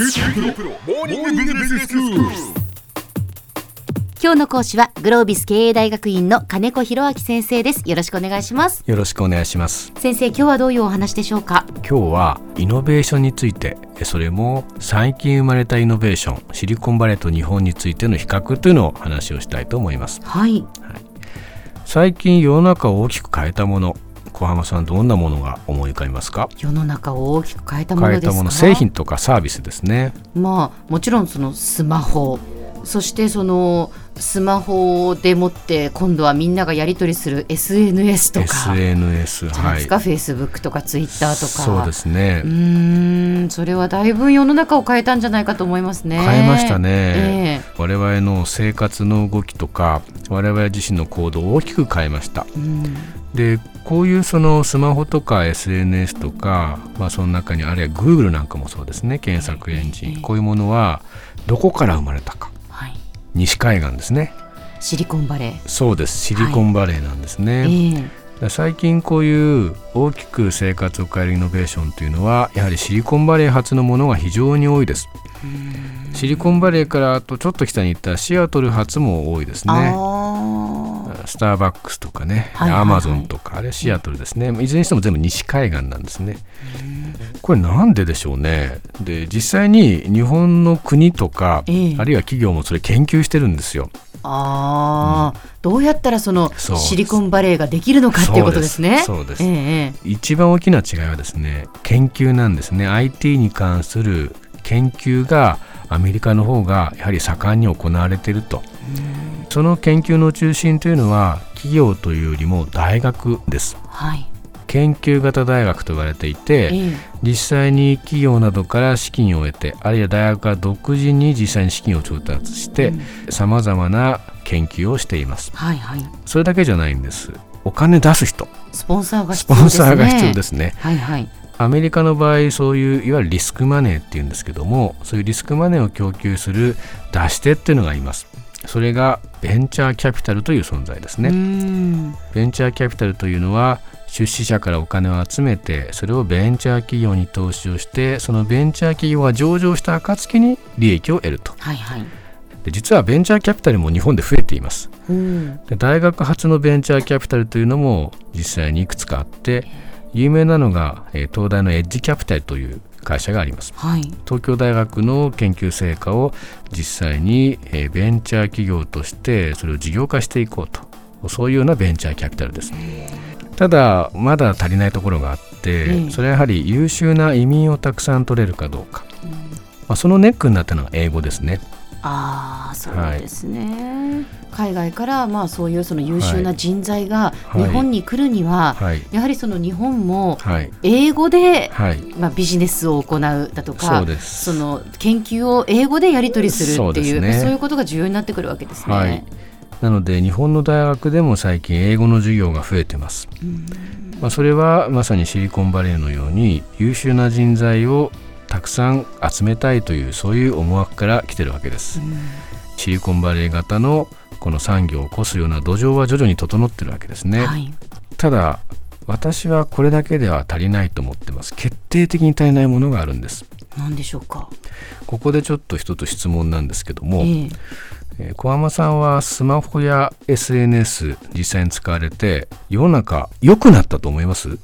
今日の講師はグロービス経営大学院の金子博明先生です。よろしくお願いします。よろしくお願いします。先生今日はどういうお話でしょうか？今日はイノベーションについてそれも最近生まれたイノベーションシリコンバレーと日本についての比較というのを話をしたいと思います。はい。最近世の中を大きく変えたもの小浜さんどんなものが思い浮かびますか？世の中を大きく変えたものですか？変えたもの製品とかサービスですね。まあもちろんそのスマホ。そしてそのスマホでもって今度はみんながやり取りする SNS とか。SNS はい。じゃないですか、フェイスブックとかツイッターとか。そうですね。うーんそれはだいぶ世の中を変えたんじゃないかと思いますね。変えましたね、え我々の生活の動きとか我々自身の行動を大きく変えました。えうん。でこういうそのスマホとか SNS とか、まあ、その中にあるいは Google なんかもそうですね。検索エンジええンこういうものはどこから生まれたか。はい。西海岸ですね。シリコンバレー。そうです。シリコンバレーなんですね、ええ。だから最近こういう大きく生活を変えるイノベーションというのはやはりシリコンバレー発のものが非常に多いです。シリコンバレーからあとちょっと北に行ったシアトル発も多いですねスターバックスとかね、アマゾンとか、あれシアトルですね、いずれにしても全部西海岸なんですね。これなんででしょうね。で、実際に日本の国とか、ええあるいは企業もそれ研究してるんですよ。ああ、どうやったらそのシリコンバレーができるのかっていうことですね。そうですえ一番大きな違いはですね、研究なんですね。IT に関する研究がアメリカの方がやはり盛んに行われていると。その研究の中心というのは企業というよりも大学です。はい。研究型大学と言われていて、ええ実際に企業などから資金を得てあるいは大学が独自に実際に資金を調達してさまざまな研究をしていますはいはい。それだけじゃないんですお金出す人スポンサーが必要ですね。ンサーが必要ですねはいはい。アメリカの場合そういういわゆるリスクマネーっていうんですけどもそういうリスクマネーを供給する出し手っていうのがいますそれがベンチャーキャピタルという存在ですね。ベンチャーキャピタルというのは出資者からお金を集めてそれをベンチャー企業に投資をしてそのベンチャー企業が上場した暁に利益を得るとはいはい。で実はベンチャーキャピタルも日本で増えていますうん。で大学発のベンチャーキャピタルというのも実際にいくつかあって有名なのが、えー東大のエッジキャピタルという会社があります。はい。東京大学の研究成果を実際に、えーベンチャー企業としてそれを事業化していこうと。そういうようなベンチャーキャピタルです。ただまだ足りないところがあって、ええ。それはやはり優秀な移民をたくさん取れるかどうか、まあ、そのネックになったのは英語ですねああ、そうですね。海外からまあそういうその優秀な人材がはい。日本に来るには、はい。やはりその日本もはい。英語ではい。まあ、ビジネスを行うだとかその研究を英語でやり取りするっていうそうね。いうことが重要になってくるわけですね。はい。なので日本の大学でも最近英語の授業が増えてます、まあ、それはまさにシリコンバレーのように優秀な人材をたくさん集めたいというそういう思惑から来てるわけです、シリコンバレー型のこの産業を起こすような土壌は徐々に整ってるわけですね、はい。ただ私はこれだけでは足りないと思ってます。決定的に足りないものがあるんです。何でしょうか？ここでちょっと一つ質問なんですけども、ええ。えー小浜さんはスマホや SNS 実際に使われて世の中良くなったと思います、これ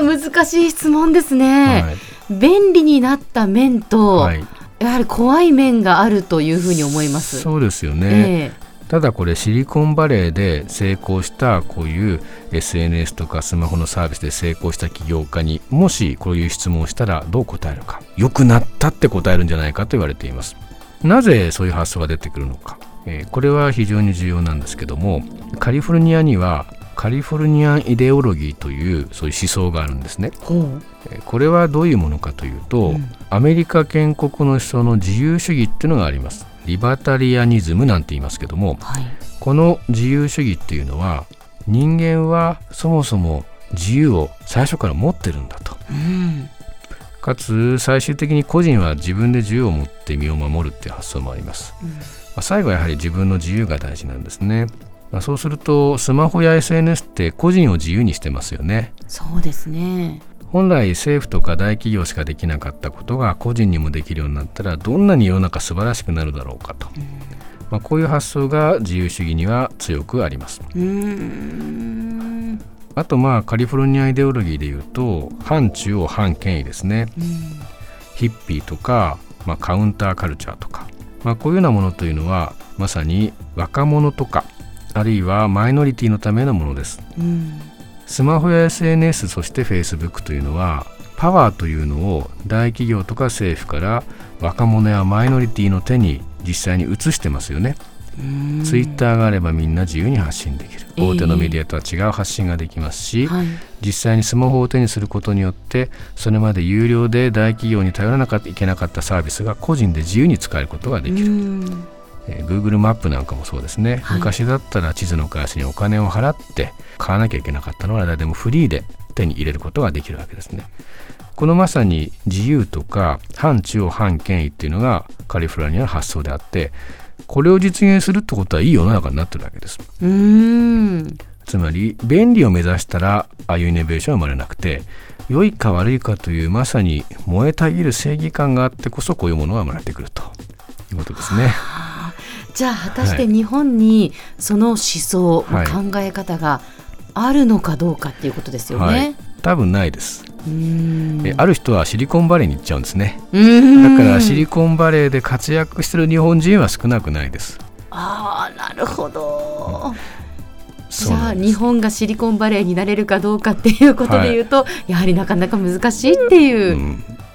は難しい質問ですね。はい。便利になった面と、はい、やはり怖い面があるというふうに思います。そうですよね、えただこれシリコンバレーで成功したこういう SNS とかスマホのサービスで成功した起業家にもしこういう質問をしたらどう答えるか。良くなったって答えるんじゃないかと言われています。なぜそういう発想が出てくるのか、えーこれは非常に重要なんですけどもカリフォルニアにはカリフォルニアン・イデオロギーというそういう思想があるんですね。これはどういうものかというと、うん。アメリカ建国の思想の自由主義っていうのがあります。リバタリアニズムなんて言いますけどもはい。この自由主義っていうのは人間はそもそも自由を最初から持ってるんだと。うん。かつ最終的に個人は自分で自由を持って身を守るっていう発想もあります、まあ最後はやはり自分の自由が大事なんですねまあそうするとスマホや SNS って個人を自由にしてますよね。そうですね。本来政府とか大企業しかできなかったことが個人にもできるようになったらどんなに世の中素晴らしくなるだろうかと、まあ、こういう発想が自由主義には強くあります。あとまあカリフォルニアイデオロギーでいうと反中央反権威ですね、ヒッピーとか、まあ、カウンターカルチャーとか、まあ、こういうようなものというのはまさに若者とかあるいはマイノリティのためのものです、スマホや SNS そして Facebook というのはパワーというのを大企業とか政府から若者やマイノリティの手に実際に移してますよね。ツイッターがあればみんな自由に発信できる、えー、大手のメディアとは違う発信ができますし、はい、実際にスマホを手にすることによってそれまで有料で大企業に頼らなきゃいけなかったサービスが個人で自由に使えることができる。えー、Google マップなんかもそうですね、はい、昔だったら地図の会社にお金を払って買わなきゃいけなかったのは誰でもフリーで手に入れることができるわけですね。このまさに自由とか反中央反権威っていうのがカリフォルニアの発想であってこれを実現するってことはいい世の中になってるわけです。つまり便利を目指したらああいうイノベーションは生まれなくて良いか悪いかというまさに燃えたぎる正義感があってこそこういうものが生まれてくるということですね。じゃあ果たして日本にその思想、はい、考え方があるのかどうかっていうことですよね。はい、多分ないです。えある人はシリコンバレーに行っちゃうんですね。だからシリコンバレーで活躍してる日本人は少なくないです。ああなるほど、うん、じゃあ日本がシリコンバレーになれるかどうかっていうことでいうと、はい、やはりなかなか難しいっていう、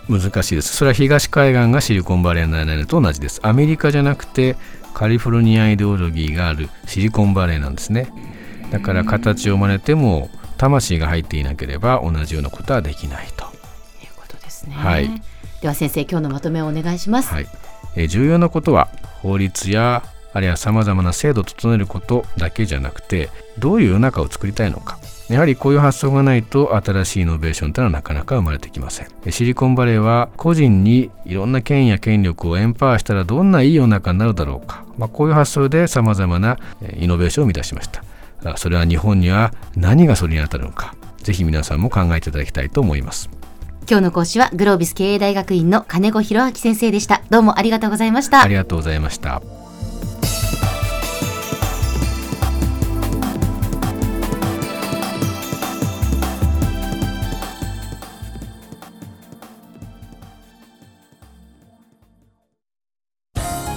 うん、難しいです。それは東海岸がシリコンバレーになれると同じです。アメリカじゃなくてカリフォルニアイデオロギーがあるシリコンバレーなんですねだから形を真似ても魂が入っていなければ同じようなことはできないと。いうことですね。はい、では先生今日のまとめをお願いします。はい、え重要なことは法律やあるいはさまざまな制度を整えることだけじゃなくてどういう世の中を作りたいのかやはりこういう発想がないと新しいイノベーションというのはなかなか生まれてきません。シリコンバレーは個人にいろんな権威や権力をエンパワーしたらどんないい世の中になるだろうか、まあ、こういう発想でさまざまなイノベーションを生み出しました。それは日本には何がそれに当たるのか。ぜひ皆さんも考えていただきたいと思います。今日の講師はグロービス経営大学院の金子博明先生でした。どうもありがとうございました。ありがとうございました